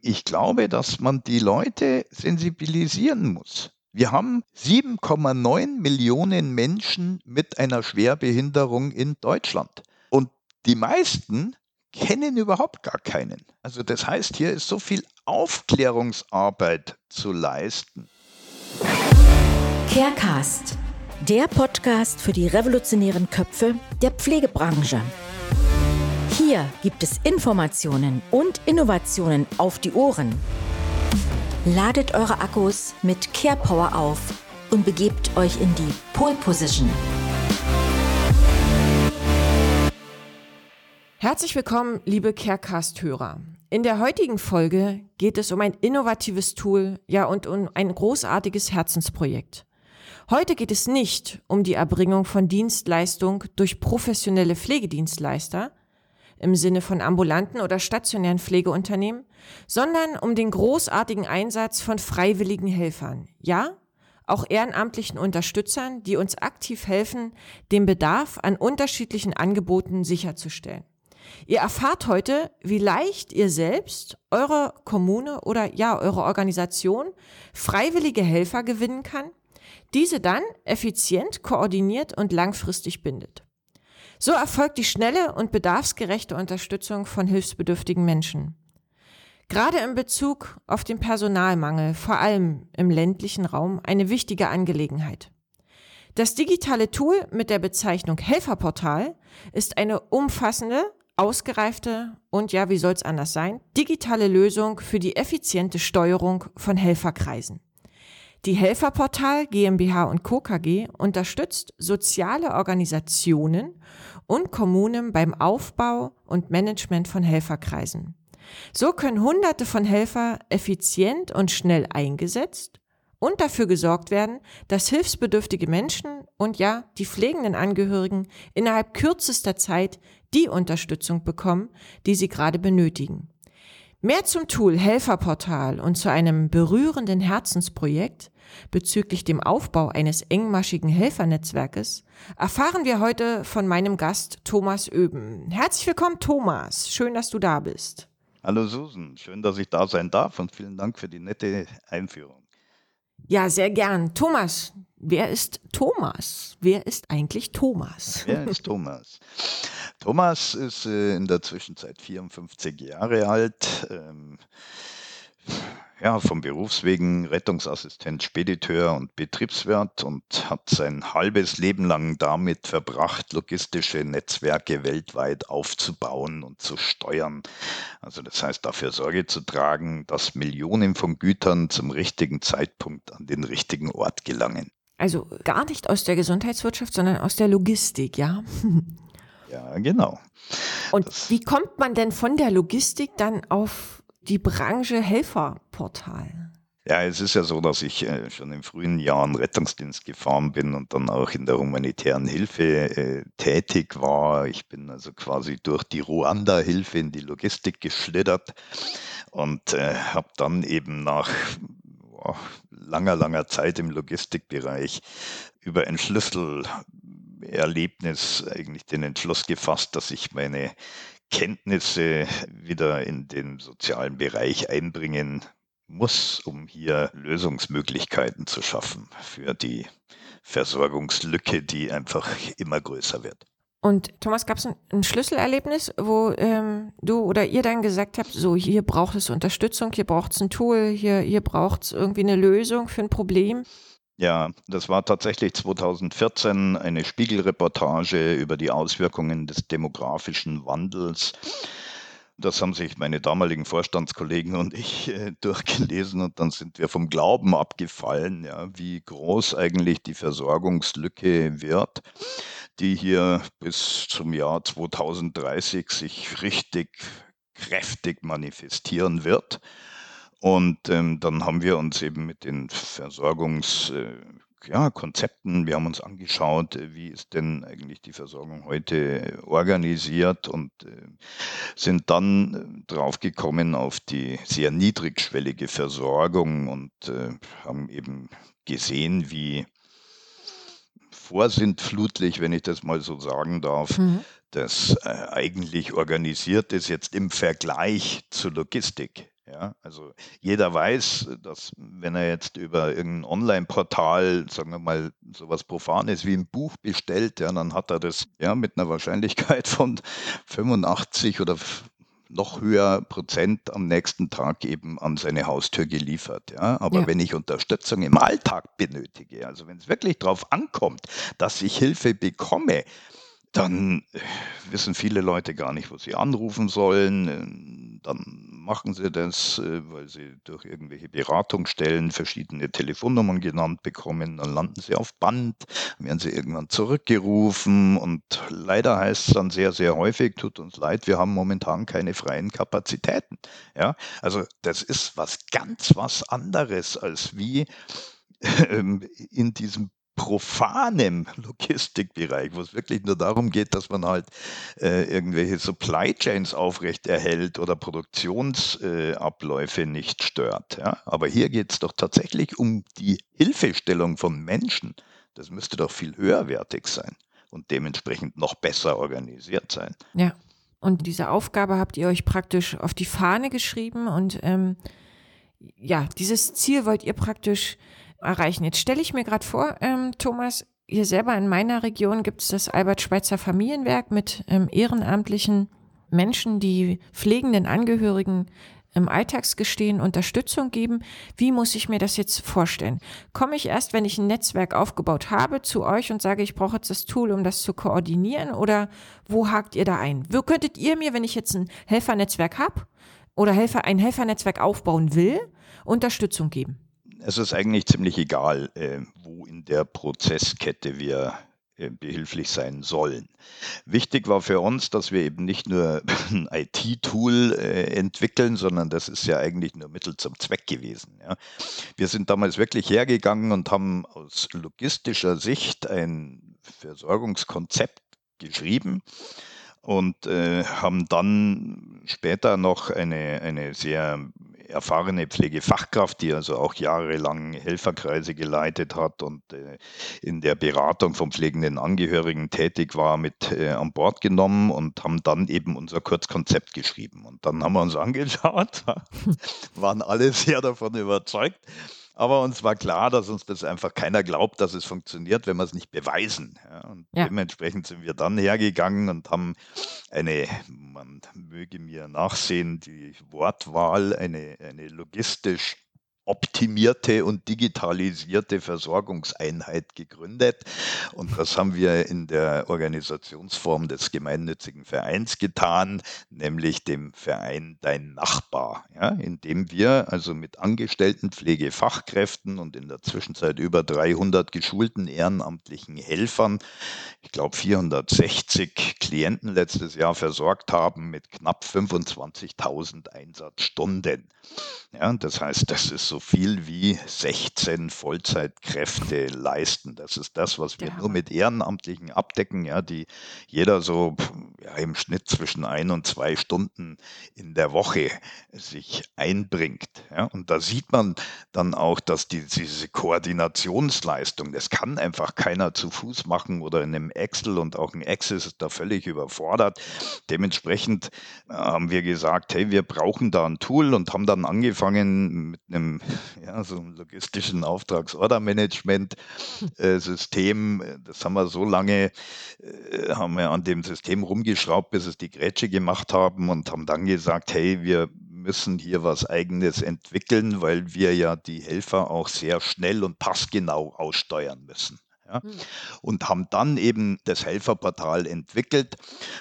Ich glaube, dass man die Leute sensibilisieren muss. Wir haben 7,9 Millionen Menschen mit einer Schwerbehinderung in Deutschland. Und die meisten kennen überhaupt gar keinen. Also das heißt, hier ist so viel Aufklärungsarbeit zu leisten. Carecast, der Podcast für die revolutionären Köpfe der Pflegebranche. Hier gibt es Informationen und Innovationen auf die Ohren. Ladet eure Akkus mit Care Power auf und begebt euch in die Pole Position. Herzlich willkommen, liebe Carecast-Hörer. In der heutigen Folge geht es um ein innovatives Tool, ja und um ein großartiges Herzensprojekt. Heute geht es nicht um die Erbringung von Dienstleistung durch professionelle Pflegedienstleister, im Sinne von ambulanten oder stationären Pflegeunternehmen, sondern um den großartigen Einsatz von freiwilligen Helfern. Ja, auch ehrenamtlichen Unterstützern, die uns aktiv helfen, den Bedarf an unterschiedlichen Angeboten sicherzustellen. Ihr erfahrt heute, wie leicht ihr selbst, eure Kommune oder ja, eure Organisation freiwillige Helfer gewinnen kann, diese dann effizient, koordiniert und langfristig bindet. So erfolgt die schnelle und bedarfsgerechte Unterstützung von hilfsbedürftigen Menschen. Gerade in Bezug auf den Personalmangel, vor allem im ländlichen Raum, eine wichtige Angelegenheit. Das digitale Tool mit der Bezeichnung Helferportal ist eine umfassende, ausgereifte und ja, wie soll es anders sein, digitale Lösung für die effiziente Steuerung von Helferkreisen. Die Helferportal GmbH und Co. KG unterstützt soziale Organisationen und Kommunen beim Aufbau und Management von Helferkreisen. So können Hunderte von Helfer effizient und schnell eingesetzt und dafür gesorgt werden, dass hilfsbedürftige Menschen und ja, die pflegenden Angehörigen innerhalb kürzester Zeit die Unterstützung bekommen, die sie gerade benötigen. Mehr zum Tool Helferportal und zu einem berührenden Herzensprojekt bezüglich dem Aufbau eines engmaschigen Helfernetzwerkes erfahren wir heute von meinem Gast Thomas Öben. Herzlich willkommen, Thomas. Schön, dass du da bist. Hallo Susan, schön, dass ich da sein darf und vielen Dank für die nette Einführung. Ja, sehr gern. Thomas, wer ist Thomas? Wer ist eigentlich Thomas? Wer ist Thomas? Thomas ist äh, in der Zwischenzeit 54 Jahre alt. Ähm, ja, vom Berufswegen Rettungsassistent, Spediteur und Betriebswirt und hat sein halbes Leben lang damit verbracht, logistische Netzwerke weltweit aufzubauen und zu steuern. Also das heißt, dafür Sorge zu tragen, dass Millionen von Gütern zum richtigen Zeitpunkt an den richtigen Ort gelangen. Also gar nicht aus der Gesundheitswirtschaft, sondern aus der Logistik, ja? Ja, genau. Und das wie kommt man denn von der Logistik dann auf die Branche Helferportal? Ja, es ist ja so, dass ich äh, schon in frühen Jahren Rettungsdienst gefahren bin und dann auch in der humanitären Hilfe äh, tätig war. Ich bin also quasi durch die Ruanda-Hilfe in die Logistik geschlittert und äh, habe dann eben nach langer, langer Zeit im Logistikbereich über ein Schlüsselerlebnis eigentlich den Entschluss gefasst, dass ich meine Kenntnisse wieder in den sozialen Bereich einbringen muss, um hier Lösungsmöglichkeiten zu schaffen für die Versorgungslücke, die einfach immer größer wird. Und Thomas, gab es ein, ein, Schlüsselerlebnis, wo ähm, du oder ihr dann gesagt habt, so hier braucht es Unterstützung, hier braucht es ein Tool, hier, hier braucht es irgendwie eine Lösung für ein Problem? Ja, das war tatsächlich 2014 eine Spiegelreportage über die Auswirkungen des demografischen Wandels. Das haben sich meine damaligen Vorstandskollegen und ich äh, durchgelesen und dann sind wir vom Glauben abgefallen, ja, wie groß eigentlich die Versorgungslücke wird, die hier bis zum Jahr 2030 sich richtig kräftig manifestieren wird. Und ähm, dann haben wir uns eben mit den Versorgungskonzepten, äh, ja, Konzepten, wir haben uns angeschaut, äh, wie ist denn eigentlich die Versorgung heute organisiert und äh, sind dann äh, draufgekommen auf die sehr niedrigschwellige Versorgung und äh, haben eben gesehen, wie vorsintflutlich, wenn ich das mal so sagen darf, mhm. das äh, eigentlich organisiert ist jetzt im Vergleich zur Logistik. Ja, also jeder weiß, dass wenn er jetzt über irgendein Online-Portal, sagen wir mal, sowas Profanes wie ein Buch bestellt, ja, dann hat er das ja mit einer Wahrscheinlichkeit von 85 oder noch höher Prozent am nächsten Tag eben an seine Haustür geliefert. Ja? Aber ja. wenn ich Unterstützung im Alltag benötige, also wenn es wirklich darauf ankommt, dass ich Hilfe bekomme, dann äh, wissen viele Leute gar nicht, wo sie anrufen sollen. Ähm, dann machen sie das, äh, weil sie durch irgendwelche Beratungsstellen verschiedene Telefonnummern genannt bekommen. Dann landen sie auf Band, werden sie irgendwann zurückgerufen und leider heißt es dann sehr, sehr häufig, tut uns leid, wir haben momentan keine freien Kapazitäten. Ja, also das ist was ganz was anderes als wie ähm, in diesem profanem Logistikbereich, wo es wirklich nur darum geht, dass man halt äh, irgendwelche Supply Chains aufrechterhält oder Produktionsabläufe äh, nicht stört. Ja? Aber hier geht es doch tatsächlich um die Hilfestellung von Menschen. Das müsste doch viel höherwertig sein und dementsprechend noch besser organisiert sein. Ja, und diese Aufgabe habt ihr euch praktisch auf die Fahne geschrieben und ähm, ja, dieses Ziel wollt ihr praktisch erreichen. Jetzt stelle ich mir gerade vor, ähm, Thomas, hier selber in meiner Region gibt es das Albert-Schweitzer Familienwerk mit ähm, ehrenamtlichen Menschen, die pflegenden Angehörigen im Alltagsgestehen Unterstützung geben. Wie muss ich mir das jetzt vorstellen? Komme ich erst, wenn ich ein Netzwerk aufgebaut habe, zu euch und sage, ich brauche jetzt das Tool, um das zu koordinieren? Oder wo hakt ihr da ein? Wo könntet ihr mir, wenn ich jetzt ein Helfernetzwerk habe oder Helfer, ein Helfernetzwerk aufbauen will, Unterstützung geben? Es ist eigentlich ziemlich egal, äh, wo in der Prozesskette wir äh, behilflich sein sollen. Wichtig war für uns, dass wir eben nicht nur ein IT-Tool äh, entwickeln, sondern das ist ja eigentlich nur Mittel zum Zweck gewesen. Ja. Wir sind damals wirklich hergegangen und haben aus logistischer Sicht ein Versorgungskonzept geschrieben und äh, haben dann später noch eine, eine sehr erfahrene Pflegefachkraft, die also auch jahrelang Helferkreise geleitet hat und äh, in der Beratung von pflegenden Angehörigen tätig war, mit äh, an Bord genommen und haben dann eben unser Kurzkonzept geschrieben. Und dann haben wir uns angeschaut, waren alle sehr davon überzeugt aber uns war klar, dass uns das einfach keiner glaubt, dass es funktioniert, wenn wir es nicht beweisen. Ja, und ja. dementsprechend sind wir dann hergegangen und haben eine, man möge mir nachsehen, die Wortwahl, eine, eine logistisch optimierte und digitalisierte Versorgungseinheit gegründet. Und das haben wir in der Organisationsform des gemeinnützigen Vereins getan, nämlich dem Verein Dein Nachbar, ja, in dem wir also mit angestellten Pflegefachkräften und in der Zwischenzeit über 300 geschulten ehrenamtlichen Helfern, ich glaube 460 Klienten letztes Jahr versorgt haben mit knapp 25.000 Einsatzstunden. Ja, das heißt, das ist so viel wie 16 Vollzeitkräfte leisten. Das ist das, was wir ja. nur mit Ehrenamtlichen abdecken, ja, die jeder so ja, im Schnitt zwischen ein und zwei Stunden in der Woche sich einbringt. Ja. Und da sieht man dann auch, dass die, diese Koordinationsleistung, das kann einfach keiner zu Fuß machen oder in einem Excel und auch ein Access ist da völlig überfordert. Dementsprechend äh, haben wir gesagt, hey, wir brauchen da ein Tool und haben dann angefangen mit einem ja, so ein logistischen Auftragsordermanagement-System. Äh, das haben wir so lange, äh, haben wir an dem System rumgeschraubt, bis es die Grätsche gemacht haben und haben dann gesagt, hey, wir müssen hier was Eigenes entwickeln, weil wir ja die Helfer auch sehr schnell und passgenau aussteuern müssen. Ja? Hm. Und haben dann eben das Helferportal entwickelt,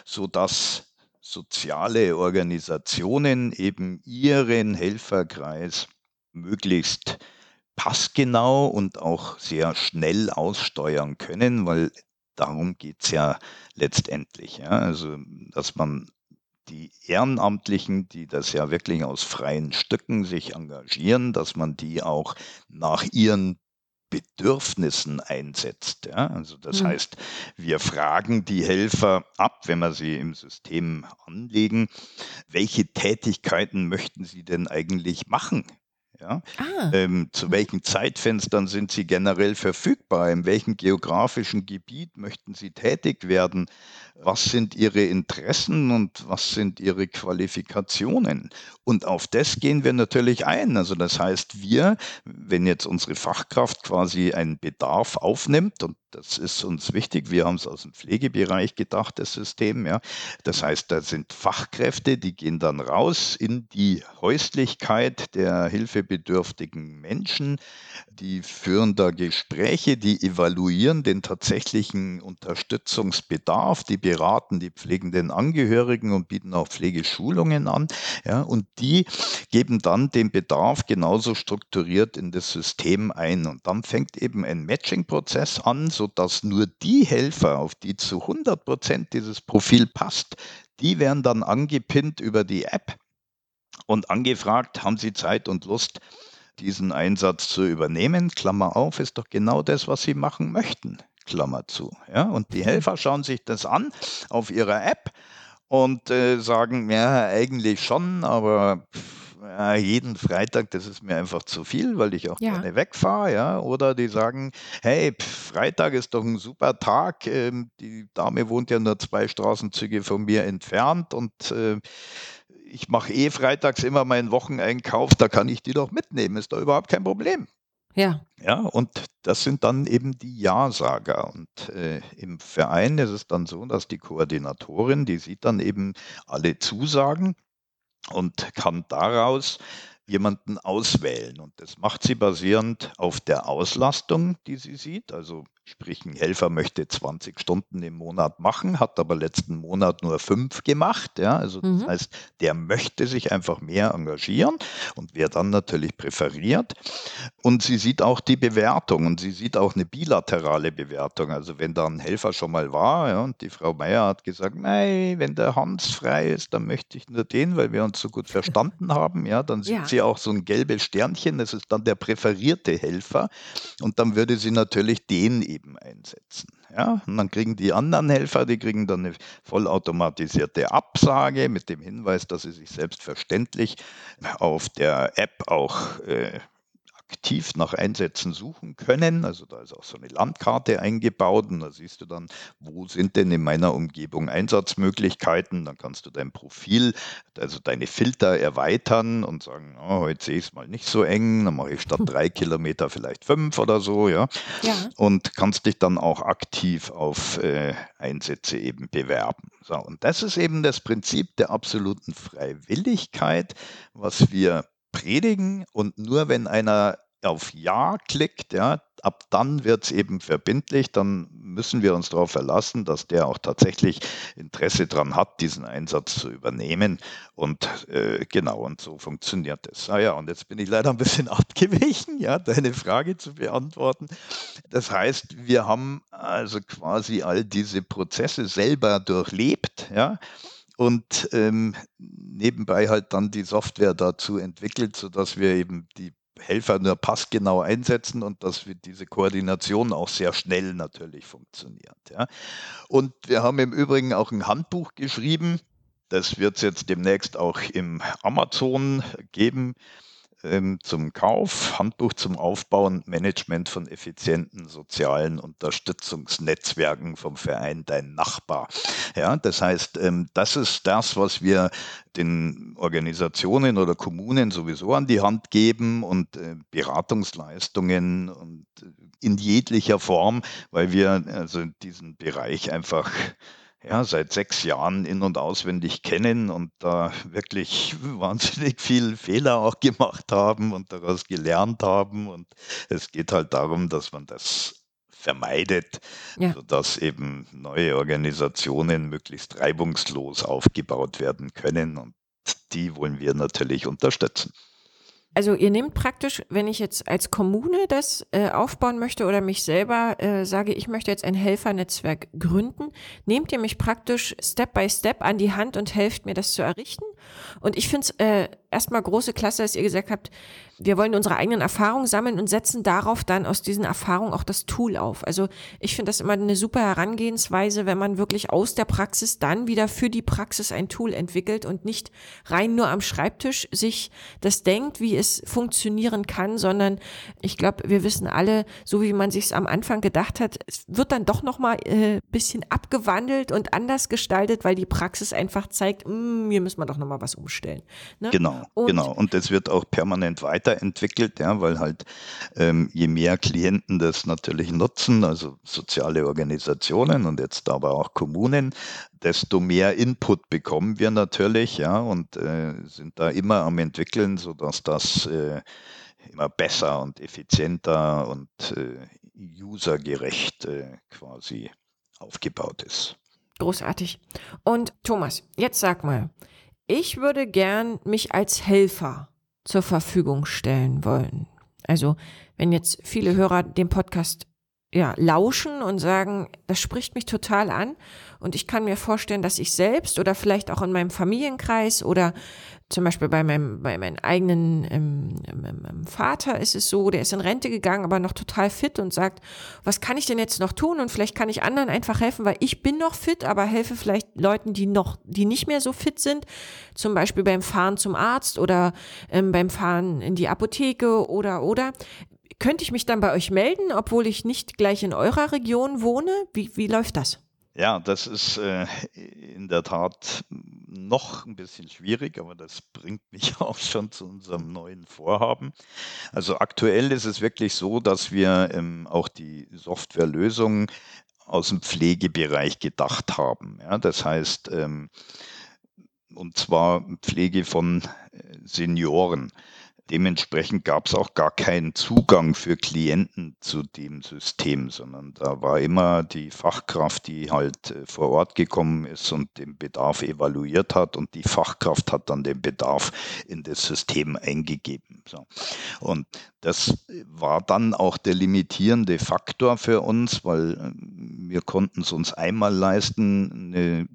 sodass soziale Organisationen eben ihren Helferkreis möglichst passgenau und auch sehr schnell aussteuern können, weil darum geht es ja letztendlich. Ja? Also, dass man die Ehrenamtlichen, die das ja wirklich aus freien Stücken sich engagieren, dass man die auch nach ihren Bedürfnissen einsetzt. Ja? Also das mhm. heißt, wir fragen die Helfer ab, wenn wir sie im System anlegen, welche Tätigkeiten möchten sie denn eigentlich machen? Ja? Ah. Ähm, zu welchen Zeitfenstern sind Sie generell verfügbar? In welchem geografischen Gebiet möchten Sie tätig werden? Was sind ihre Interessen und was sind ihre Qualifikationen. Und auf das gehen wir natürlich ein. Also das heißt, wir, wenn jetzt unsere Fachkraft quasi einen Bedarf aufnimmt, und das ist uns wichtig, wir haben es aus dem Pflegebereich gedacht, das System, ja. Das heißt, da sind Fachkräfte, die gehen dann raus in die Häuslichkeit der hilfebedürftigen Menschen, die führen da Gespräche, die evaluieren den tatsächlichen Unterstützungsbedarf, die beraten die pflegenden Angehörigen und bieten auch Pflegeschulungen an. Ja, und die geben dann den Bedarf genauso strukturiert in das System ein. Und dann fängt eben ein Matching-Prozess an, sodass nur die Helfer, auf die zu 100 Prozent dieses Profil passt, die werden dann angepinnt über die App und angefragt, haben sie Zeit und Lust, diesen Einsatz zu übernehmen. Klammer auf, ist doch genau das, was sie machen möchten. Klammer zu. Ja? Und die Helfer schauen sich das an auf ihrer App und äh, sagen, ja, eigentlich schon, aber ja, jeden Freitag, das ist mir einfach zu viel, weil ich auch ja. gerne wegfahre, ja. Oder die sagen, hey, pff, Freitag ist doch ein super Tag. Ähm, die Dame wohnt ja nur zwei Straßenzüge von mir entfernt und äh, ich mache eh freitags immer meinen Wocheneinkauf, da kann ich die doch mitnehmen, ist doch überhaupt kein Problem. Ja. Ja, und das sind dann eben die Ja-Sager. Und äh, im Verein ist es dann so, dass die Koordinatorin, die sieht dann eben alle Zusagen und kann daraus jemanden auswählen. Und das macht sie basierend auf der Auslastung, die sie sieht. Also Sprich, ein Helfer möchte 20 Stunden im Monat machen, hat aber letzten Monat nur fünf gemacht. Ja, also das mhm. heißt, der möchte sich einfach mehr engagieren und wer dann natürlich präferiert. Und sie sieht auch die Bewertung und sie sieht auch eine bilaterale Bewertung. Also wenn da ein Helfer schon mal war ja, und die Frau Meier hat gesagt, nein, wenn der Hans frei ist, dann möchte ich nur den, weil wir uns so gut verstanden haben. Ja, dann sieht ja. sie auch so ein gelbes Sternchen, das ist dann der präferierte Helfer. Und dann würde sie natürlich den eben einsetzen. Ja? Und dann kriegen die anderen Helfer, die kriegen dann eine vollautomatisierte Absage mit dem Hinweis, dass sie sich selbstverständlich auf der App auch äh, aktiv nach Einsätzen suchen können. Also da ist auch so eine Landkarte eingebaut und da siehst du dann, wo sind denn in meiner Umgebung Einsatzmöglichkeiten. Dann kannst du dein Profil, also deine Filter erweitern und sagen, oh, heute sehe ich es mal nicht so eng, dann mache ich statt drei Kilometer vielleicht fünf oder so, ja. ja. Und kannst dich dann auch aktiv auf äh, Einsätze eben bewerben. So, und das ist eben das Prinzip der absoluten Freiwilligkeit, was wir predigen und nur wenn einer auf Ja klickt, ja, ab dann wird es eben verbindlich, dann müssen wir uns darauf verlassen, dass der auch tatsächlich Interesse daran hat, diesen Einsatz zu übernehmen. Und äh, genau, und so funktioniert es. Ah ja, und jetzt bin ich leider ein bisschen abgewichen, ja, deine Frage zu beantworten. Das heißt, wir haben also quasi all diese Prozesse selber durchlebt, ja und ähm, nebenbei halt dann die Software dazu entwickelt, sodass wir eben die Helfer nur passgenau einsetzen und dass wir diese Koordination auch sehr schnell natürlich funktioniert. Ja. Und wir haben im Übrigen auch ein Handbuch geschrieben. Das wird es jetzt demnächst auch im Amazon geben zum Kauf, Handbuch zum Aufbau und Management von effizienten sozialen Unterstützungsnetzwerken vom Verein Dein Nachbar. Ja, das heißt, ähm, das ist das, was wir den Organisationen oder Kommunen sowieso an die Hand geben und äh, Beratungsleistungen und äh, in jeglicher Form, weil wir also diesen Bereich einfach ja, seit sechs Jahren in- und auswendig kennen und da wirklich wahnsinnig viel Fehler auch gemacht haben und daraus gelernt haben. Und es geht halt darum, dass man das vermeidet, ja. sodass eben neue Organisationen möglichst reibungslos aufgebaut werden können. Und die wollen wir natürlich unterstützen. Also ihr nehmt praktisch, wenn ich jetzt als Kommune das äh, aufbauen möchte oder mich selber äh, sage, ich möchte jetzt ein Helfernetzwerk gründen, nehmt ihr mich praktisch Step by Step an die Hand und helft mir das zu errichten. Und ich finde es äh, erstmal große Klasse, dass ihr gesagt habt, wir wollen unsere eigenen Erfahrungen sammeln und setzen darauf dann aus diesen Erfahrungen auch das Tool auf. Also ich finde das immer eine super Herangehensweise, wenn man wirklich aus der Praxis dann wieder für die Praxis ein Tool entwickelt und nicht rein nur am Schreibtisch sich das denkt, wie es funktionieren kann, sondern ich glaube, wir wissen alle, so wie man sich es am Anfang gedacht hat, es wird dann doch nochmal äh, bisschen abgewandelt und anders gestaltet, weil die Praxis einfach zeigt, mm, hier müssen wir doch nochmal was umstellen. Ne? Genau, und, genau. Und das wird auch permanent weiter weiterentwickelt, ja, weil halt ähm, je mehr Klienten das natürlich nutzen, also soziale Organisationen und jetzt aber auch Kommunen, desto mehr Input bekommen wir natürlich, ja, und äh, sind da immer am entwickeln, sodass das äh, immer besser und effizienter und äh, usergerecht äh, quasi aufgebaut ist. Großartig. Und Thomas, jetzt sag mal, ich würde gern mich als Helfer zur Verfügung stellen wollen. Also wenn jetzt viele Hörer den Podcast ja, lauschen und sagen, das spricht mich total an und ich kann mir vorstellen, dass ich selbst oder vielleicht auch in meinem Familienkreis oder zum Beispiel bei meinem, bei meinem eigenen ähm, ähm, Vater ist es so, der ist in Rente gegangen, aber noch total fit und sagt, was kann ich denn jetzt noch tun? Und vielleicht kann ich anderen einfach helfen, weil ich bin noch fit, aber helfe vielleicht Leuten, die noch, die nicht mehr so fit sind, zum Beispiel beim Fahren zum Arzt oder ähm, beim Fahren in die Apotheke oder oder. Könnte ich mich dann bei euch melden, obwohl ich nicht gleich in eurer Region wohne? Wie, wie läuft das? Ja, das ist äh, in der Tat noch ein bisschen schwierig, aber das bringt mich auch schon zu unserem neuen Vorhaben. Also aktuell ist es wirklich so, dass wir ähm, auch die Softwarelösung aus dem Pflegebereich gedacht haben. Ja, das heißt, ähm, und zwar Pflege von äh, Senioren. Dementsprechend gab es auch gar keinen Zugang für Klienten zu dem System, sondern da war immer die Fachkraft, die halt äh, vor Ort gekommen ist und den Bedarf evaluiert hat und die Fachkraft hat dann den Bedarf in das System eingegeben. So. Und das war dann auch der limitierende Faktor für uns, weil äh, wir konnten es uns einmal leisten, eine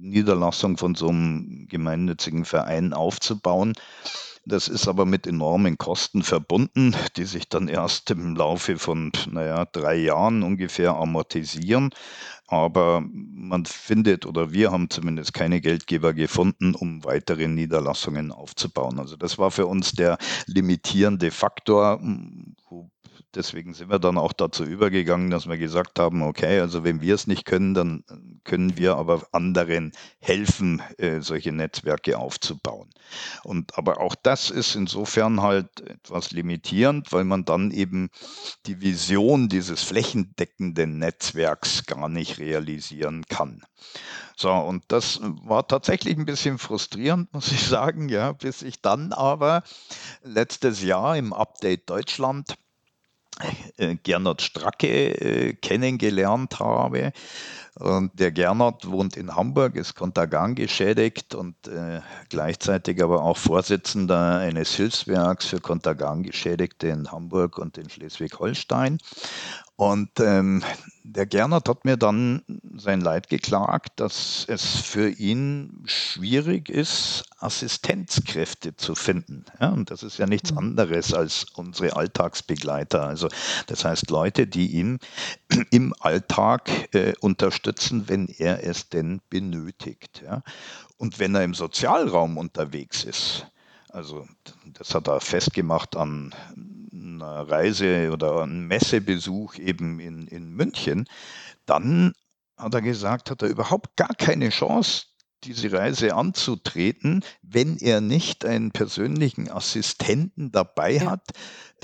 Niederlassung von so einem gemeinnützigen Verein aufzubauen. Das ist aber mit enormen Kosten verbunden, die sich dann erst im Laufe von, naja, drei Jahren ungefähr amortisieren. Aber man findet oder wir haben zumindest keine Geldgeber gefunden, um weitere Niederlassungen aufzubauen. Also das war für uns der limitierende Faktor, deswegen sind wir dann auch dazu übergegangen, dass wir gesagt haben, okay, also wenn wir es nicht können, dann können wir aber anderen helfen, äh, solche Netzwerke aufzubauen. Und aber auch das ist insofern halt etwas limitierend, weil man dann eben die Vision dieses flächendeckenden Netzwerks gar nicht realisieren kann. So, und das war tatsächlich ein bisschen frustrierend, muss ich sagen, ja, bis ich dann aber letztes Jahr im Update Deutschland äh, Gernot Stracke äh, kennengelernt habe. Und der Gernot wohnt in Hamburg, ist Kontergan geschädigt und äh, gleichzeitig aber auch Vorsitzender eines Hilfswerks für Kontergan Geschädigte in Hamburg und in Schleswig-Holstein. Und ähm, der Gernot hat mir dann sein Leid geklagt, dass es für ihn schwierig ist, Assistenzkräfte zu finden. Ja, und das ist ja nichts mhm. anderes als unsere Alltagsbegleiter. Also das heißt Leute, die ihn im Alltag äh, unterstützen, wenn er es denn benötigt. Ja. Und wenn er im Sozialraum unterwegs ist, also das hat er festgemacht an einer Reise oder einem Messebesuch eben in, in München, dann hat er gesagt, hat er überhaupt gar keine Chance, diese Reise anzutreten, wenn er nicht einen persönlichen Assistenten dabei ja. hat,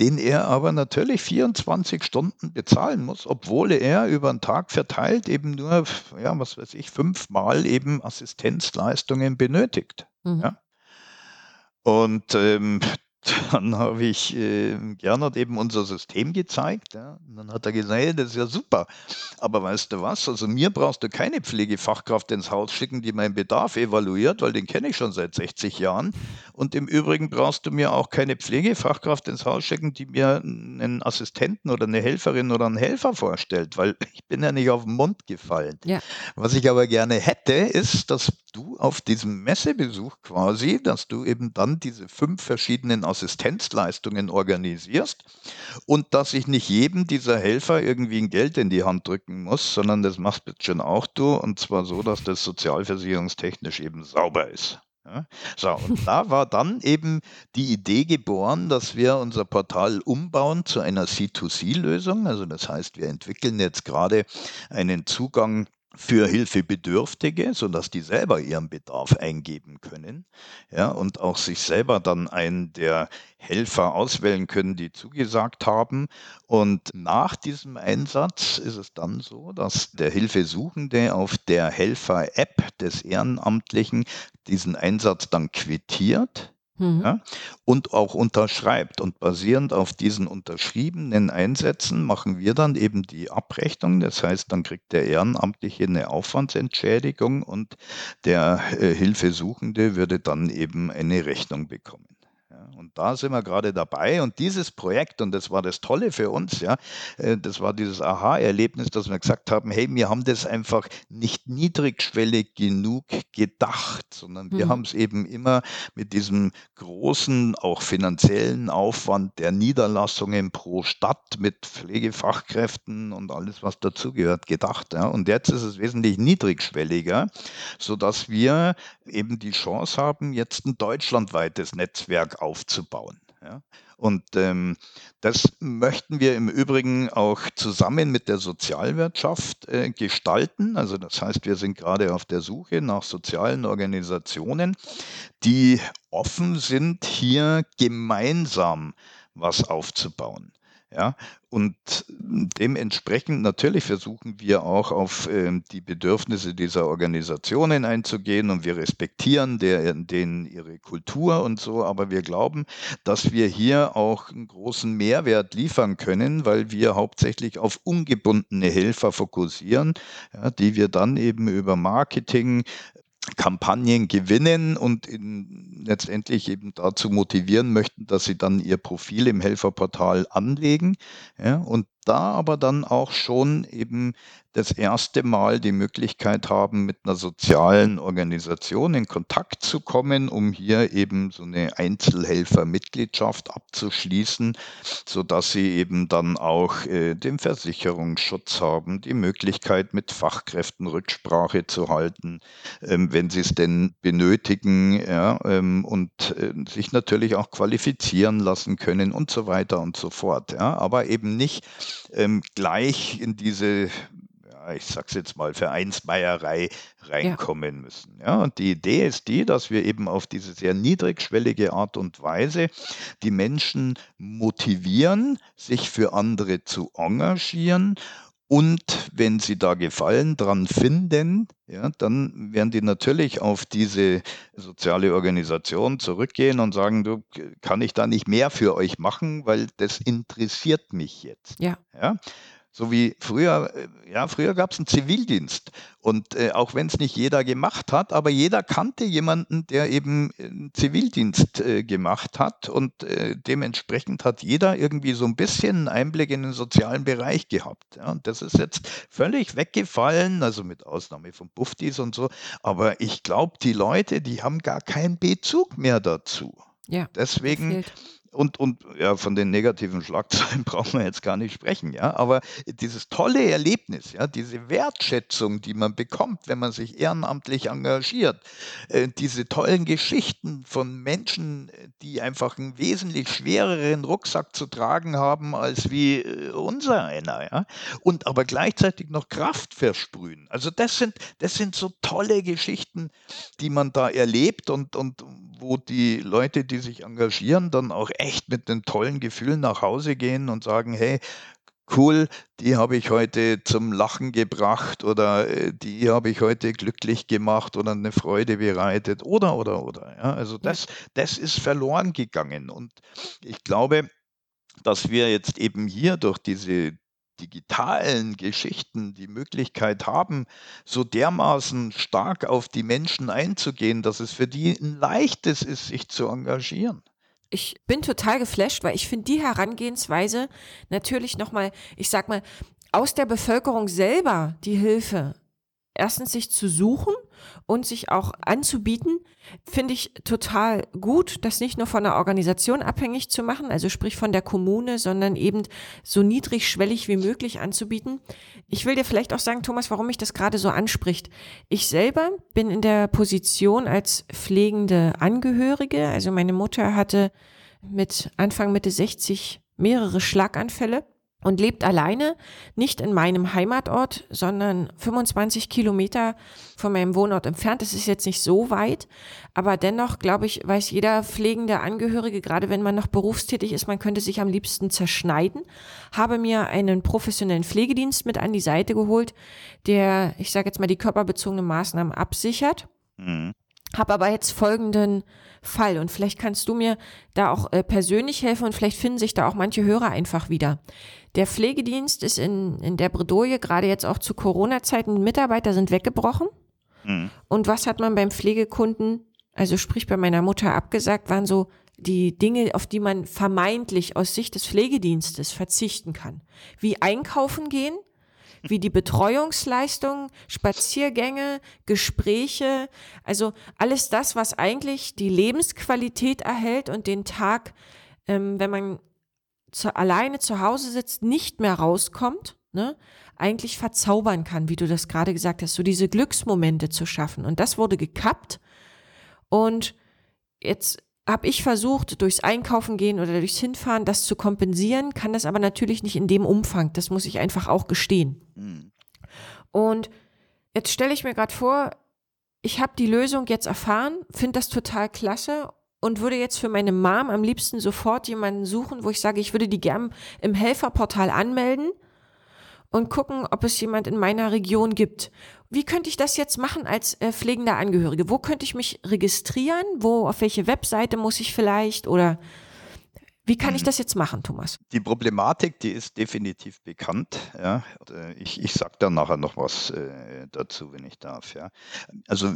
den er aber natürlich 24 Stunden bezahlen muss, obwohl er über den Tag verteilt eben nur, ja, was weiß ich, fünfmal eben Assistenzleistungen benötigt. Mhm. Ja? Und ähm, dann habe ich äh, Gernot eben unser System gezeigt. Ja. Und dann hat er gesagt, hey, das ist ja super. Aber weißt du was? Also mir brauchst du keine Pflegefachkraft ins Haus schicken, die meinen Bedarf evaluiert, weil den kenne ich schon seit 60 Jahren. Und im Übrigen brauchst du mir auch keine Pflegefachkraft ins Haus schicken, die mir einen Assistenten oder eine Helferin oder einen Helfer vorstellt, weil ich bin ja nicht auf den Mund gefallen. Ja. Was ich aber gerne hätte, ist, dass du auf diesem Messebesuch quasi, dass du eben dann diese fünf verschiedenen Assistenzleistungen organisierst und dass ich nicht jedem dieser Helfer irgendwie ein Geld in die Hand drücken muss, sondern das machst bitte schon auch du und zwar so, dass das sozialversicherungstechnisch eben sauber ist. Ja, so, und da war dann eben die Idee geboren, dass wir unser Portal umbauen zu einer C2C-Lösung. Also das heißt, wir entwickeln jetzt gerade einen Zugang für Hilfebedürftige, sodass die selber ihren Bedarf eingeben können, ja, und auch sich selber dann einen der Helfer auswählen können, die zugesagt haben. Und nach diesem Einsatz ist es dann so, dass der Hilfesuchende auf der Helfer-App des Ehrenamtlichen diesen Einsatz dann quittiert Mhm. Ja, und auch unterschreibt. Und basierend auf diesen unterschriebenen Einsätzen machen wir dann eben die Abrechnung. Das heißt, dann kriegt der Ehrenamtliche eine Aufwandsentschädigung und der äh, Hilfesuchende würde dann eben eine Rechnung bekommen. Und da sind wir gerade dabei. Und dieses Projekt, und das war das Tolle für uns, ja, äh, das war dieses Aha-Erlebnis, dass wir gesagt haben, hey, wir haben das einfach nicht niedrigschwellig genug gedacht, sondern wir mhm. haben es eben immer mit diesem großen, auch finanziellen Aufwand der Niederlassungen pro Stadt mit Pflegefachkräften und alles, was dazugehört, gedacht. Ja. Und jetzt ist es wesentlich niedrigschwelliger, sodass wir eben die Chance haben, jetzt ein deutschlandweites Netzwerk aufzubauen. Ja. Und ähm, das möchten wir im Übrigen auch zusammen mit der Sozialwirtschaft äh, gestalten. Also das heißt, wir sind gerade auf der Suche nach sozialen Organisationen, die offen sind, hier gemeinsam was aufzubauen. Ja, und dementsprechend natürlich versuchen wir auch auf äh, die Bedürfnisse dieser Organisationen einzugehen und wir respektieren der, denen ihre Kultur und so, aber wir glauben, dass wir hier auch einen großen Mehrwert liefern können, weil wir hauptsächlich auf ungebundene Helfer fokussieren, ja, die wir dann eben über Marketing, Kampagnen gewinnen und in, letztendlich eben dazu motivieren möchten, dass sie dann ihr Profil im Helferportal anlegen. Ja, und da aber dann auch schon eben das erste Mal die Möglichkeit haben, mit einer sozialen Organisation in Kontakt zu kommen, um hier eben so eine Einzelhelfermitgliedschaft abzuschließen, so dass sie eben dann auch äh, den Versicherungsschutz haben, die Möglichkeit, mit Fachkräften Rücksprache zu halten, ähm, wenn sie es denn benötigen, ja, ähm, und äh, sich natürlich auch qualifizieren lassen können und so weiter und so fort. Ja, aber eben nicht ähm, gleich in diese ich sag's jetzt mal, Vereinsmeierei reinkommen ja. müssen. Ja, und die Idee ist die, dass wir eben auf diese sehr niedrigschwellige Art und Weise die Menschen motivieren, sich für andere zu engagieren und wenn sie da Gefallen dran finden, ja, dann werden die natürlich auf diese soziale Organisation zurückgehen und sagen, du, kann ich da nicht mehr für euch machen, weil das interessiert mich jetzt. Ja. ja? So wie früher, äh, ja, früher gab es einen Zivildienst. Und äh, auch wenn es nicht jeder gemacht hat, aber jeder kannte jemanden, der eben einen Zivildienst äh, gemacht hat. Und äh, dementsprechend hat jeder irgendwie so ein bisschen einen Einblick in den sozialen Bereich gehabt. Ja. Und das ist jetzt völlig weggefallen, also mit Ausnahme von Buftis und so. Aber ich glaube, die Leute, die haben gar keinen Bezug mehr dazu. Ja, Deswegen und, und ja, von den negativen Schlagzeilen brauchen wir jetzt gar nicht sprechen, ja. Aber dieses tolle Erlebnis, ja, diese Wertschätzung, die man bekommt, wenn man sich ehrenamtlich engagiert, äh, diese tollen Geschichten von Menschen, die einfach einen wesentlich schwereren Rucksack zu tragen haben als wie äh, unser einer, ja, und aber gleichzeitig noch Kraft versprühen. Also das sind, das sind so tolle Geschichten, die man da erlebt und, und wo die Leute, die sich engagieren, dann auch echt mit einem tollen Gefühl nach Hause gehen und sagen, hey, cool, die habe ich heute zum Lachen gebracht oder äh, die habe ich heute glücklich gemacht oder eine Freude bereitet oder, oder, oder. Ja, also das, das ist verloren gegangen. Und ich glaube, dass wir jetzt eben hier durch diese digitalen Geschichten die Möglichkeit haben, so dermaßen stark auf die Menschen einzugehen, dass es für die ein leichtes ist, sich zu engagieren. Ich bin total geflasht, weil ich finde die Herangehensweise natürlich nochmal, ich sag mal, aus der Bevölkerung selber die Hilfe erstens sich zu suchen und sich auch anzubieten, finde ich total gut, das nicht nur von der Organisation abhängig zu machen, also sprich von der Kommune, sondern eben so niedrigschwellig wie möglich anzubieten. Ich will dir vielleicht auch sagen, Thomas, warum mich das gerade so anspricht. Ich selber bin in der Position als pflegende Angehörige, also meine Mutter hatte mit Anfang Mitte 60 mehrere Schlaganfälle und lebt alleine, nicht in meinem Heimatort, sondern 25 Kilometer von meinem Wohnort entfernt. Das ist jetzt nicht so weit, aber dennoch, glaube ich, weiß jeder pflegende Angehörige, gerade wenn man noch berufstätig ist, man könnte sich am liebsten zerschneiden. Habe mir einen professionellen Pflegedienst mit an die Seite geholt, der, ich sage jetzt mal, die körperbezogenen Maßnahmen absichert. Mhm. Habe aber jetzt folgenden Fall und vielleicht kannst du mir da auch äh, persönlich helfen und vielleicht finden sich da auch manche Hörer einfach wieder. Der Pflegedienst ist in, in der Bredouille, gerade jetzt auch zu Corona-Zeiten, Mitarbeiter sind weggebrochen. Mhm. Und was hat man beim Pflegekunden, also sprich bei meiner Mutter abgesagt, waren so die Dinge, auf die man vermeintlich aus Sicht des Pflegedienstes verzichten kann. Wie einkaufen gehen, wie die Betreuungsleistung, Spaziergänge, Gespräche, also alles das, was eigentlich die Lebensqualität erhält und den Tag, ähm, wenn man zu, alleine zu Hause sitzt, nicht mehr rauskommt, ne, eigentlich verzaubern kann, wie du das gerade gesagt hast, so diese Glücksmomente zu schaffen. Und das wurde gekappt. Und jetzt habe ich versucht, durchs Einkaufen gehen oder durchs Hinfahren das zu kompensieren, kann das aber natürlich nicht in dem Umfang. Das muss ich einfach auch gestehen. Mhm. Und jetzt stelle ich mir gerade vor, ich habe die Lösung jetzt erfahren, finde das total klasse und würde jetzt für meine Mom am liebsten sofort jemanden suchen, wo ich sage, ich würde die gern im Helferportal anmelden und gucken, ob es jemand in meiner Region gibt. Wie könnte ich das jetzt machen als äh, pflegender Angehörige? Wo könnte ich mich registrieren? Wo, auf welche Webseite muss ich vielleicht oder wie kann ich mhm. das jetzt machen, Thomas? Die Problematik, die ist definitiv bekannt. Ja. Äh, ich, ich sage da nachher noch was äh, dazu, wenn ich darf. Ja. Also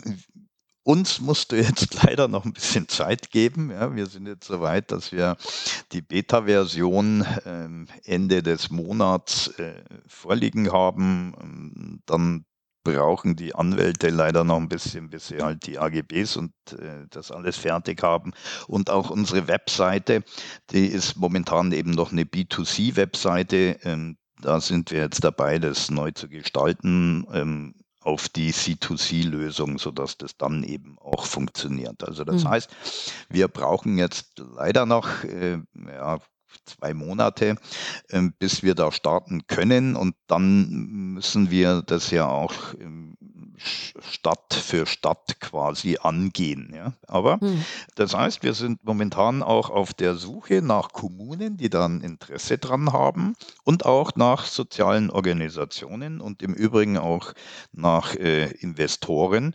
uns musst du jetzt leider noch ein bisschen Zeit geben. Ja, wir sind jetzt so weit, dass wir die Beta-Version ähm, Ende des Monats äh, vorliegen haben. Dann brauchen die Anwälte leider noch ein bisschen, bis sie halt die AGBs und äh, das alles fertig haben. Und auch unsere Webseite, die ist momentan eben noch eine B2C-Webseite. Ähm, da sind wir jetzt dabei, das neu zu gestalten. Ähm, auf die C2C-Lösung, sodass das dann eben auch funktioniert. Also das mhm. heißt, wir brauchen jetzt leider noch äh, ja, zwei Monate, äh, bis wir da starten können. Und dann müssen wir das ja auch ähm, Stadt für Stadt quasi angehen. Ja. Aber hm. das heißt, wir sind momentan auch auf der Suche nach Kommunen, die dann Interesse dran haben und auch nach sozialen Organisationen und im Übrigen auch nach äh, Investoren,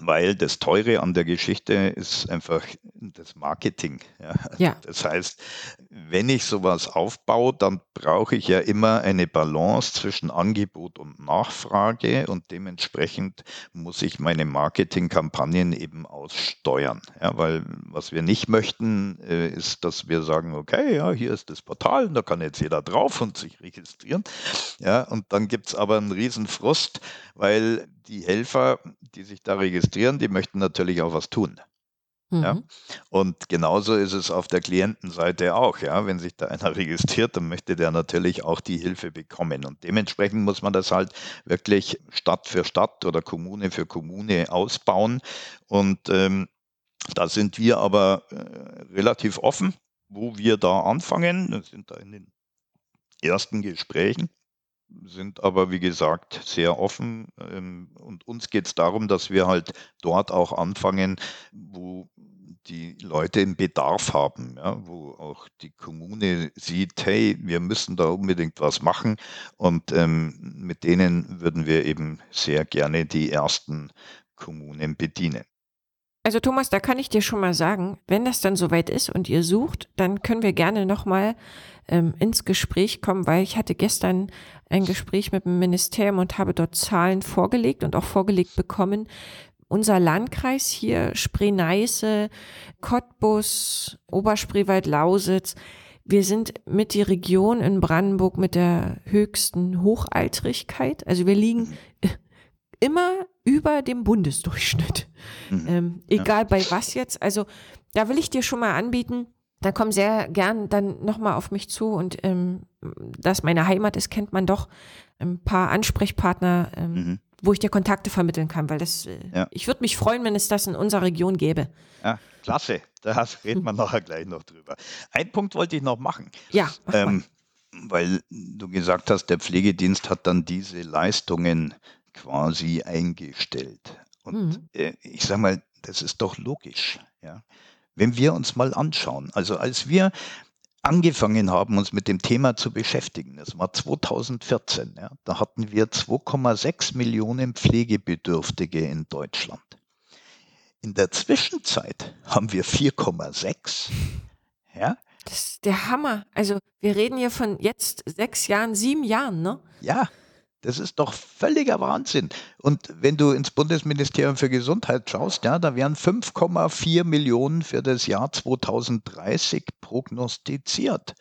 weil das Teure an der Geschichte ist einfach das Marketing. Ja. ja. Das heißt, wenn ich sowas aufbaue, dann brauche ich ja immer eine Balance zwischen Angebot und Nachfrage und dementsprechend muss ich meine Marketingkampagnen eben aussteuern. Ja, weil was wir nicht möchten, äh, ist, dass wir sagen, okay, ja, hier ist das Portal, da kann jetzt jeder drauf und sich registrieren. Ja, und dann gibt es aber einen riesen Frust, weil die Helfer, die sich da registrieren, die möchten natürlich auch was tun. Mhm. Ja? Und genauso ist es auf der Klientenseite auch. Ja? Wenn sich da einer registriert, dann möchte der natürlich auch die Hilfe bekommen. Und dementsprechend muss man das halt wirklich Stadt für Stadt oder Kommune für Kommune ausbauen. Und ähm, da sind wir aber äh, relativ offen, wo wir da anfangen. Wir sind da in den ersten Gesprächen sind aber, wie gesagt, sehr offen. Ähm, und uns geht es darum, dass wir halt dort auch anfangen, wo die Leute einen Bedarf haben, ja, wo auch die Kommune sieht, hey, wir müssen da unbedingt was machen und ähm, mit denen würden wir eben sehr gerne die ersten Kommunen bedienen. Also Thomas, da kann ich dir schon mal sagen, wenn das dann soweit ist und ihr sucht, dann können wir gerne nochmal ähm, ins Gespräch kommen, weil ich hatte gestern ein Gespräch mit dem Ministerium und habe dort Zahlen vorgelegt und auch vorgelegt bekommen. Unser Landkreis hier, Spree-Neiße, Cottbus, Oberspreewald, Lausitz, wir sind mit die Region in Brandenburg mit der höchsten Hochaltrigkeit. Also wir liegen immer über dem Bundesdurchschnitt. Mhm. Ähm, egal ja. bei was jetzt. Also da will ich dir schon mal anbieten, da komm sehr gern dann nochmal auf mich zu und ähm, dass meine Heimat ist, kennt man doch ein paar Ansprechpartner, ähm, mhm. wo ich dir Kontakte vermitteln kann, weil das, äh, ja. ich würde mich freuen, wenn es das in unserer Region gäbe. Ja, klasse. Da reden wir nachher gleich noch drüber. Ein Punkt wollte ich noch machen. Ja. Ähm, weil du gesagt hast, der Pflegedienst hat dann diese Leistungen quasi eingestellt. Und mhm. äh, ich sage mal, das ist doch logisch. Ja? Wenn wir uns mal anschauen, also als wir angefangen haben, uns mit dem Thema zu beschäftigen, das war 2014, ja, da hatten wir 2,6 Millionen Pflegebedürftige in Deutschland. In der Zwischenzeit haben wir 4,6. Ja? Das ist der Hammer. Also wir reden hier von jetzt sechs Jahren, sieben Jahren, ne? Ja, das ist doch völliger Wahnsinn. Und wenn du ins Bundesministerium für Gesundheit schaust, ja, da wären 5,4 Millionen für das Jahr 2030 prognostiziert.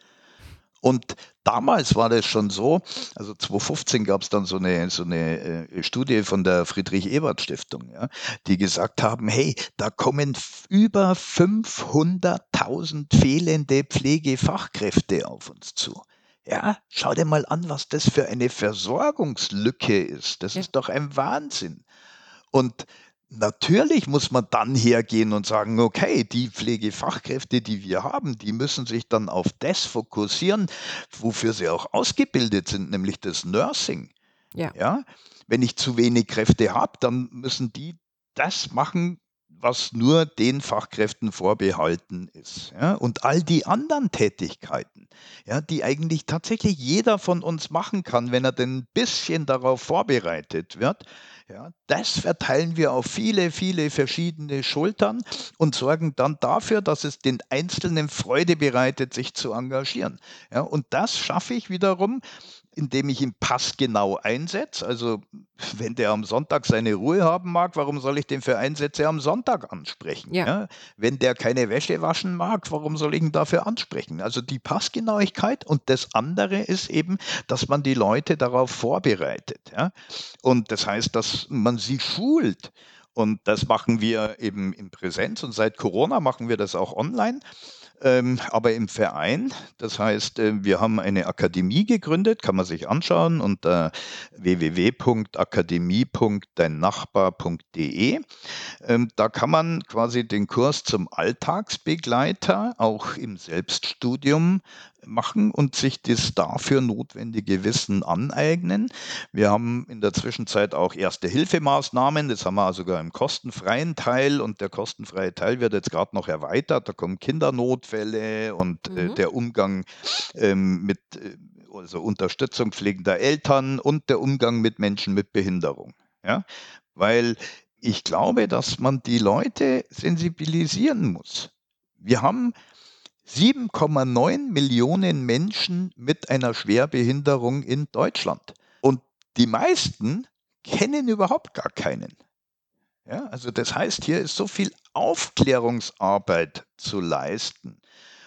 Und damals war das schon so, also 2015 gab es dann so eine, so eine äh, Studie von der Friedrich-Ebert-Stiftung, ja, die gesagt haben, hey, da kommen über 500.000 fehlende Pflegefachkräfte auf uns zu. Ja, schau dir mal an, was das für eine Versorgungslücke ist. Das Ja. ist doch ein Wahnsinn. Und natürlich muss man dann hergehen und sagen, okay, die Pflegefachkräfte, die wir haben, die müssen sich dann auf das fokussieren, wofür sie auch ausgebildet sind, nämlich das Nursing. Ja. Ja, wenn ich zu wenig Kräfte habe, dann müssen die das machen, was nur den Fachkräften vorbehalten ist. Ja? Und all die anderen Tätigkeiten, ja, die eigentlich tatsächlich jeder von uns machen kann, wenn er denn ein bisschen darauf vorbereitet wird, ja, das verteilen wir auf viele, viele verschiedene Schultern und sorgen dann dafür, dass es den Einzelnen Freude bereitet, sich zu engagieren. Ja, und das schaffe ich wiederum, indem ich ihn passgenau einsetze. Also wenn der am Sonntag seine Ruhe haben mag, warum soll ich den für Einsätze am Sonntag ansprechen? Ja. Ja? Wenn der keine Wäsche waschen mag, warum soll ich ihn dafür ansprechen? Also die Passgenauigkeit und das andere ist eben, dass man die Leute darauf vorbereitet. Ja? Und das heißt, dass man sie schult. Und das machen wir eben in Präsenz und seit Corona machen wir das auch online ähm, aber im Verein. Das heißt, äh, wir haben eine Akademie gegründet, kann man sich anschauen unter www.akademie.deinnachbar.de. Ähm, da kann man quasi den Kurs zum Alltagsbegleiter auch im Selbststudium machen und sich das dafür notwendige Wissen aneignen. Wir haben in der Zwischenzeit auch erste Hilfemaßnahmen, das haben wir sogar im kostenfreien Teil und der kostenfreie Teil wird jetzt gerade noch erweitert. Da kommen Kindernotfälle und äh, mhm. der Umgang ähm, mit äh, also Unterstützung pflegender Eltern und der Umgang mit Menschen mit Behinderung. Ja? Weil ich glaube, dass man die Leute sensibilisieren muss. Wir haben 7,9 Millionen Menschen mit einer Schwerbehinderung in Deutschland. Und die meisten kennen überhaupt gar keinen. Ja, also das heißt, hier ist so viel Aufklärungsarbeit zu leisten.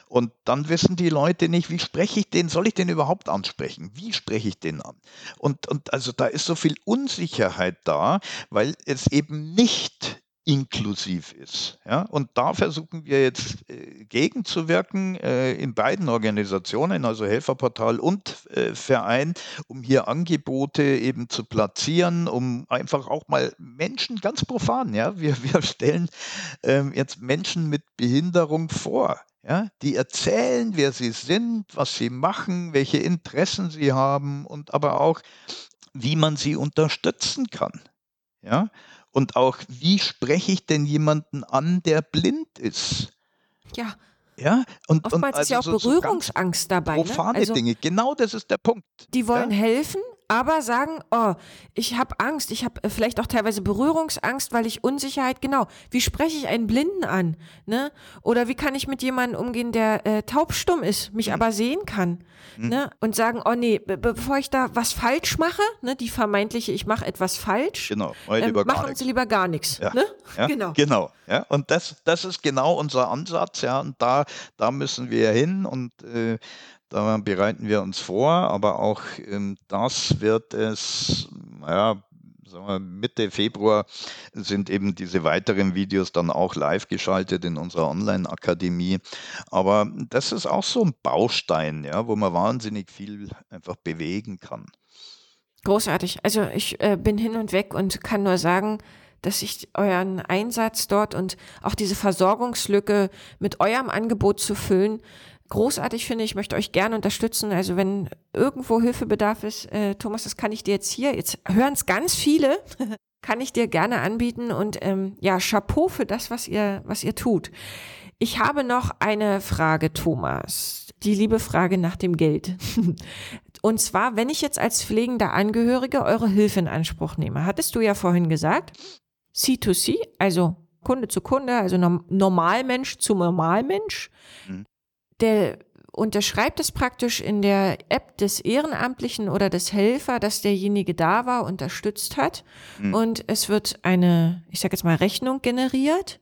Und dann wissen die Leute nicht, wie spreche ich den, soll ich den überhaupt ansprechen? Wie spreche ich den an? Und, und also da ist so viel Unsicherheit da, weil es eben nicht inklusiv ist. Ja? Und da versuchen wir jetzt äh, gegenzuwirken äh, in beiden Organisationen, also Helferportal und äh, Verein, um hier Angebote eben zu platzieren, um einfach auch mal Menschen ganz profan, ja, wir, wir stellen ähm, jetzt Menschen mit Behinderung vor. Ja, die erzählen, wer sie sind, was sie machen, welche Interessen sie haben und aber auch, wie man sie unterstützen kann. Ja, Und auch, wie spreche ich denn jemanden an, der blind ist? Ja. Ja, und, Oftmals und also ist ja auch so, Berührungsangst so dabei. Ne? Profane ne? also, Dinge, genau das ist der Punkt. Die wollen ja? helfen, aber sagen, oh, ich habe Angst, ich habe äh, vielleicht auch teilweise Berührungsangst, weil ich Unsicherheit, genau, wie spreche ich einen Blinden an, ne? Oder wie kann ich mit jemandem umgehen, der äh, taubstumm ist, mich mhm. aber sehen kann, mhm. ne? Und sagen, oh nee, bevor ich da was falsch mache, ne, die vermeintliche, ich mache etwas falsch, genau, ähm, machen Sie lieber gar nichts, ja. ne? Ja, genau. Genau, ja, und das, das ist genau unser Ansatz, ja, und da, da müssen wir hin und äh, da bereiten wir uns vor, aber auch ähm, das wird es, ja, sagen wir Mitte Februar sind eben diese weiteren Videos dann auch live geschaltet in unserer Online-Akademie. Aber das ist auch so ein Baustein, ja, wo man wahnsinnig viel einfach bewegen kann. Großartig. Also ich äh, bin hin und weg und kann nur sagen, dass ich euren Einsatz dort und auch diese Versorgungslücke mit eurem Angebot zu füllen, großartig finde. Ich möchte euch gerne unterstützen. Also wenn irgendwo Hilfebedarf ist, äh, Thomas, das kann ich dir jetzt hier, jetzt hören es ganz viele, kann ich dir gerne anbieten und ähm, ja, Chapeau für das, was ihr, was ihr tut. Ich habe noch eine Frage, Thomas. Die liebe Frage nach dem Geld. Und zwar, wenn ich jetzt als pflegender Angehörige eure Hilfe in Anspruch nehme, hattest du ja vorhin gesagt, C2C, also Kunde zu Kunde, also Normalmensch zu Normalmensch. Mhm der unterschreibt es praktisch in der App des Ehrenamtlichen oder des Helfer, dass derjenige da war, unterstützt hat. Mhm. Und es wird eine, ich sage jetzt mal, Rechnung generiert.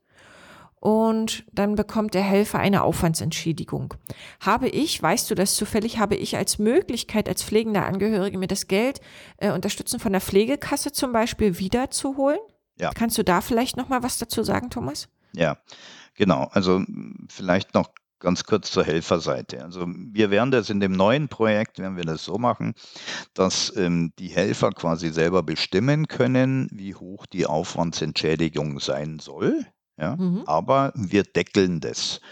Und dann bekommt der Helfer eine Aufwandsentschädigung. Habe ich, weißt du das zufällig, habe ich als Möglichkeit, als pflegender Angehörige mir das Geld äh, unterstützen von der Pflegekasse zum Beispiel wiederzuholen? Ja. Kannst du da vielleicht noch mal was dazu sagen, Thomas? Ja, genau. Also vielleicht noch Ganz kurz zur Helferseite. Also wir werden das in dem neuen Projekt, werden wir das so machen, dass ähm, die Helfer quasi selber bestimmen können, wie hoch die Aufwandsentschädigung sein soll. Ja? Mhm. Aber wir deckeln das.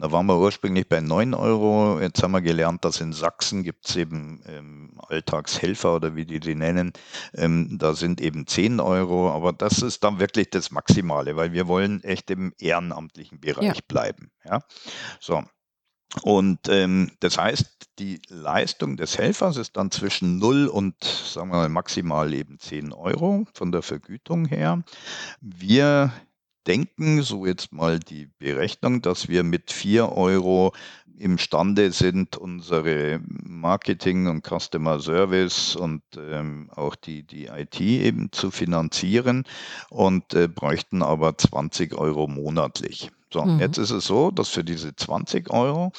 Da waren wir ursprünglich bei 9 Euro. Jetzt haben wir gelernt, dass in Sachsen gibt es eben ähm, Alltagshelfer oder wie die die nennen. Ähm, da sind eben 10 Euro. Aber das ist dann wirklich das Maximale, weil wir wollen echt im ehrenamtlichen Bereich ja. bleiben. Ja? So. Und ähm, das heißt, die Leistung des Helfers ist dann zwischen 0 und, sagen wir mal, maximal eben 10 Euro von der Vergütung her. Wir denken, so jetzt mal die Berechnung, dass wir mit 4 Euro imstande sind, unsere Marketing und Customer Service und ähm, auch die, die IT eben zu finanzieren und äh, bräuchten aber 20 Euro monatlich. So, mhm. jetzt ist es so, dass für diese 20 Euro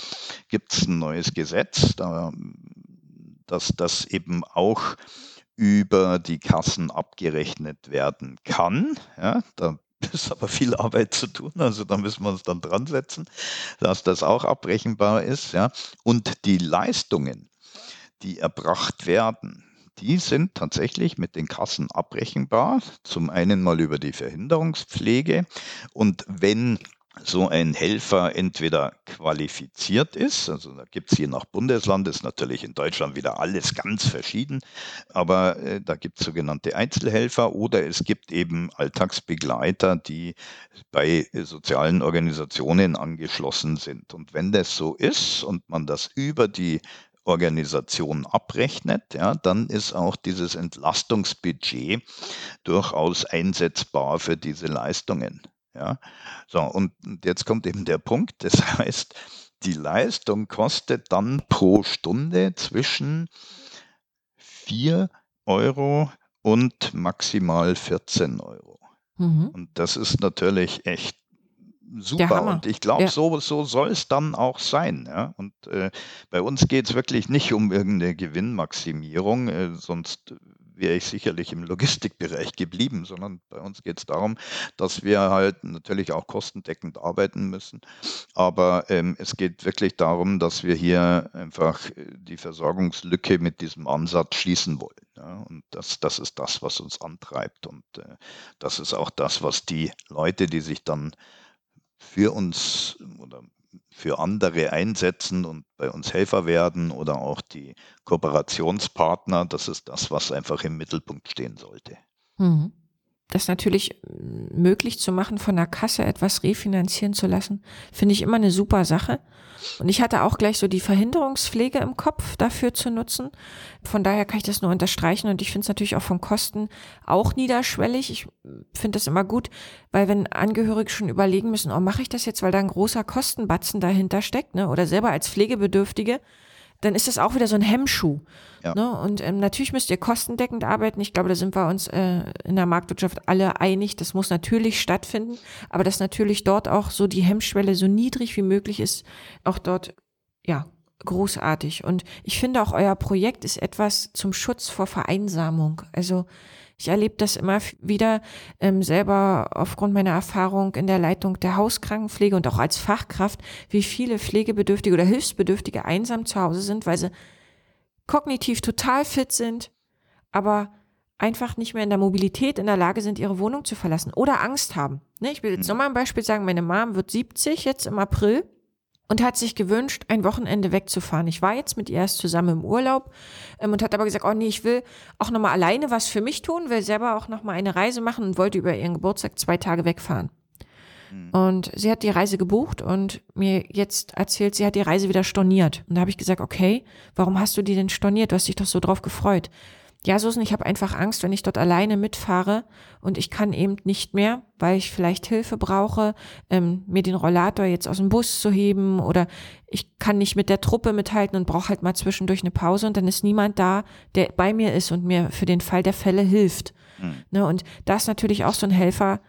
gibt es ein neues Gesetz, da, dass das eben auch über die Kassen abgerechnet werden kann. Ja, da ist aber viel Arbeit zu tun, also da müssen wir uns dann dran setzen, dass das auch abbrechenbar ist. Ja. Und die Leistungen, die erbracht werden, die sind tatsächlich mit den Kassen abbrechenbar. Zum einen mal über die Verhinderungspflege. Und wenn so ein Helfer entweder qualifiziert ist, also da gibt es je nach Bundesland, ist natürlich in Deutschland wieder alles ganz verschieden, aber äh, da gibt es sogenannte Einzelhelfer oder es gibt eben Alltagsbegleiter, die bei sozialen Organisationen angeschlossen sind. Und wenn das so ist und man das über die Organisation abrechnet, ja, dann ist auch dieses Entlastungsbudget durchaus einsetzbar für diese Leistungen. Ja, so und jetzt kommt eben der Punkt. Das heißt, die Leistung kostet dann pro Stunde zwischen 4 Euro und maximal 14 Euro. Mhm. Und das ist natürlich echt super. Und ich glaube, ja. so, so soll es dann auch sein. Ja? Und äh, bei uns geht es wirklich nicht um irgendeine Gewinnmaximierung, äh, sonst wäre ich sicherlich im Logistikbereich geblieben, sondern bei uns geht es darum, dass wir halt natürlich auch kostendeckend arbeiten müssen. Aber ähm, es geht wirklich darum, dass wir hier einfach äh, die Versorgungslücke mit diesem Ansatz schließen wollen. Ja? Und das, das ist das, was uns antreibt. Und äh, das ist auch das, was die Leute, die sich dann für uns oder für andere einsetzen und bei uns Helfer werden oder auch die Kooperationspartner. Das ist das, was einfach im Mittelpunkt stehen sollte. Mhm. Das natürlich möglich zu machen, von der Kasse etwas refinanzieren zu lassen, finde ich immer eine super Sache. Und ich hatte auch gleich so die Verhinderungspflege im Kopf dafür zu nutzen. Von daher kann ich das nur unterstreichen und ich finde es natürlich auch von Kosten auch niederschwellig. Ich finde das immer gut, weil wenn Angehörige schon überlegen müssen, oh, mache ich das jetzt, weil da ein großer Kostenbatzen dahinter steckt, ne? Oder selber als Pflegebedürftige, dann ist das auch wieder so ein Hemmschuh. Ja. Ne? Und ähm, natürlich müsst ihr kostendeckend arbeiten. Ich glaube, da sind wir uns äh, in der Marktwirtschaft alle einig. Das muss natürlich stattfinden, aber dass natürlich dort auch so die Hemmschwelle so niedrig wie möglich ist, auch dort, ja, großartig. Und ich finde auch euer Projekt ist etwas zum Schutz vor Vereinsamung. Also ich erlebe das immer wieder ähm, selber aufgrund meiner Erfahrung in der Leitung der Hauskrankenpflege und auch als Fachkraft, wie viele Pflegebedürftige oder Hilfsbedürftige einsam zu Hause sind, weil sie kognitiv total fit sind, aber einfach nicht mehr in der Mobilität in der Lage sind, ihre Wohnung zu verlassen oder Angst haben. Ne, ich will jetzt mhm. nochmal ein Beispiel sagen, meine Mom wird 70 jetzt im April und hat sich gewünscht, ein Wochenende wegzufahren. Ich war jetzt mit ihr erst zusammen im Urlaub ähm, und hat aber gesagt, oh nee, ich will auch nochmal alleine was für mich tun, will selber auch nochmal eine Reise machen und wollte über ihren Geburtstag zwei Tage wegfahren. Mhm. Und sie hat die Reise gebucht und mir jetzt erzählt, sie hat die Reise wieder storniert. Und da habe ich gesagt, okay, warum hast du die denn storniert? Du hast dich doch so drauf gefreut ja, Susan, ich habe einfach Angst, wenn ich dort alleine mitfahre und ich kann eben nicht mehr, weil ich vielleicht Hilfe brauche, ähm, mir den Rollator jetzt aus dem Bus zu heben oder ich kann nicht mit der Truppe mithalten und brauche halt mal zwischendurch eine Pause und dann ist niemand da, der bei mir ist und mir für den Fall der Fälle hilft. Mhm. Ne, und da ist natürlich auch so ein Helfer,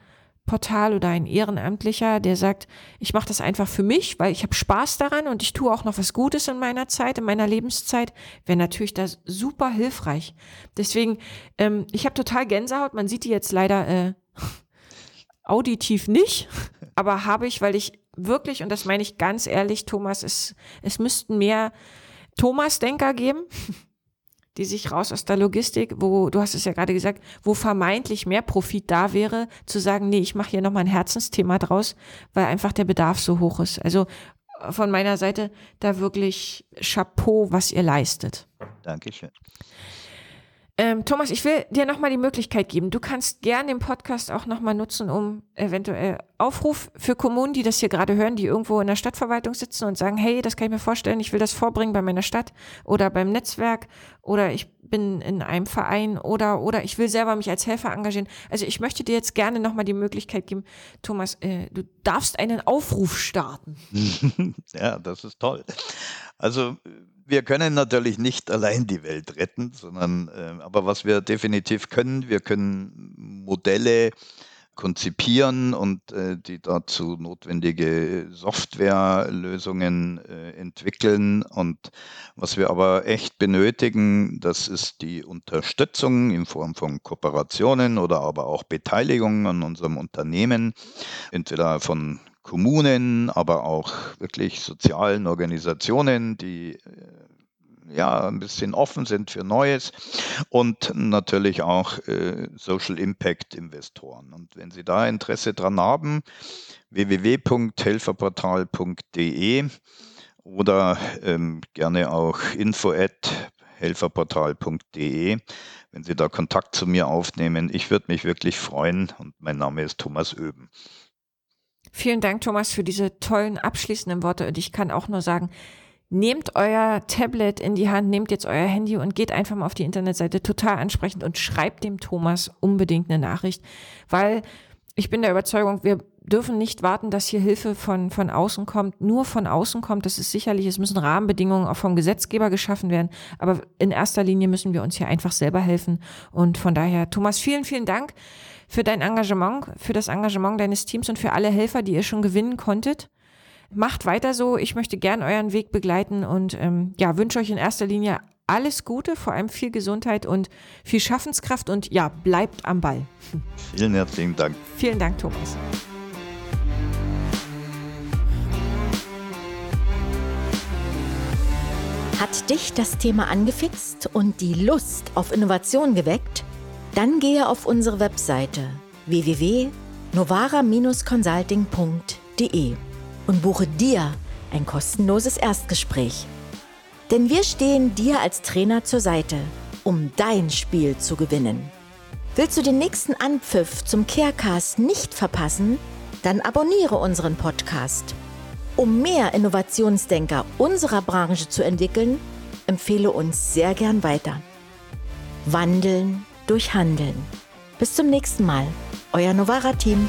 Portal oder ein Ehrenamtlicher, der sagt, ich mache das einfach für mich, weil ich habe Spaß daran und ich tue auch noch was Gutes in meiner Zeit, in meiner Lebenszeit, wäre natürlich das super hilfreich. Deswegen, ähm, ich habe total Gänsehaut. Man sieht die jetzt leider äh, auditiv nicht, aber habe ich, weil ich wirklich, und das meine ich ganz ehrlich, Thomas, es, es müssten mehr Thomas-Denker geben die sich raus aus der Logistik, wo, du hast es ja gerade gesagt, wo vermeintlich mehr Profit da wäre, zu sagen, nee, ich mache hier nochmal ein Herzensthema draus, weil einfach der Bedarf so hoch ist. Also von meiner Seite da wirklich Chapeau, was ihr leistet. Dankeschön. Ähm, Thomas, ich will dir nochmal die Möglichkeit geben. Du kannst gerne den Podcast auch nochmal nutzen, um eventuell Aufruf für Kommunen, die das hier gerade hören, die irgendwo in der Stadtverwaltung sitzen und sagen, hey, das kann ich mir vorstellen, ich will das vorbringen bei meiner Stadt oder beim Netzwerk oder ich bin in einem Verein oder, oder ich will selber mich als Helfer engagieren. Also ich möchte dir jetzt gerne nochmal die Möglichkeit geben, Thomas, äh, du darfst einen Aufruf starten. ja, das ist toll. Also wir können natürlich nicht allein die Welt retten, sondern äh, aber was wir definitiv können, wir können Modelle konzipieren und äh, die dazu notwendige Softwarelösungen äh, entwickeln. Und was wir aber echt benötigen, das ist die Unterstützung in Form von Kooperationen oder aber auch Beteiligung an unserem Unternehmen, entweder von Kommunen, aber auch wirklich sozialen Organisationen, die äh, ja ein bisschen offen sind für Neues und natürlich auch äh, Social Impact Investoren. Und wenn Sie da Interesse dran haben, www.helferportal.de oder ähm, gerne auch info at helferportal.de, wenn Sie da Kontakt zu mir aufnehmen. Ich würde mich wirklich freuen und mein Name ist Thomas Öben. Vielen Dank, Thomas, für diese tollen abschließenden Worte. Und ich kann auch nur sagen, nehmt euer Tablet in die Hand, nehmt jetzt euer Handy und geht einfach mal auf die Internetseite total ansprechend und schreibt dem Thomas unbedingt eine Nachricht, weil ich bin der Überzeugung, wir dürfen nicht warten, dass hier Hilfe von, von außen kommt, nur von außen kommt. Das ist sicherlich, es müssen Rahmenbedingungen auch vom Gesetzgeber geschaffen werden. Aber in erster Linie müssen wir uns hier einfach selber helfen. Und von daher, Thomas, vielen, vielen Dank für dein Engagement, für das Engagement deines Teams und für alle Helfer, die ihr schon gewinnen konntet. Macht weiter so. Ich möchte gern euren Weg begleiten und ähm, ja, wünsche euch in erster Linie alles Gute, vor allem viel Gesundheit und viel Schaffenskraft und ja, bleibt am Ball. Vielen herzlichen Dank. Vielen Dank, Thomas. Hat dich das Thema angefixt und die Lust auf Innovation geweckt? Dann gehe auf unsere Webseite www.novara-consulting.de und buche dir ein kostenloses Erstgespräch. Denn wir stehen dir als Trainer zur Seite, um dein Spiel zu gewinnen. Willst du den nächsten Anpfiff zum Carecast nicht verpassen? Dann abonniere unseren Podcast. Um mehr Innovationsdenker unserer Branche zu entwickeln, empfehle uns sehr gern weiter. Wandeln durch Handeln. Bis zum nächsten Mal. Euer Novara-Team.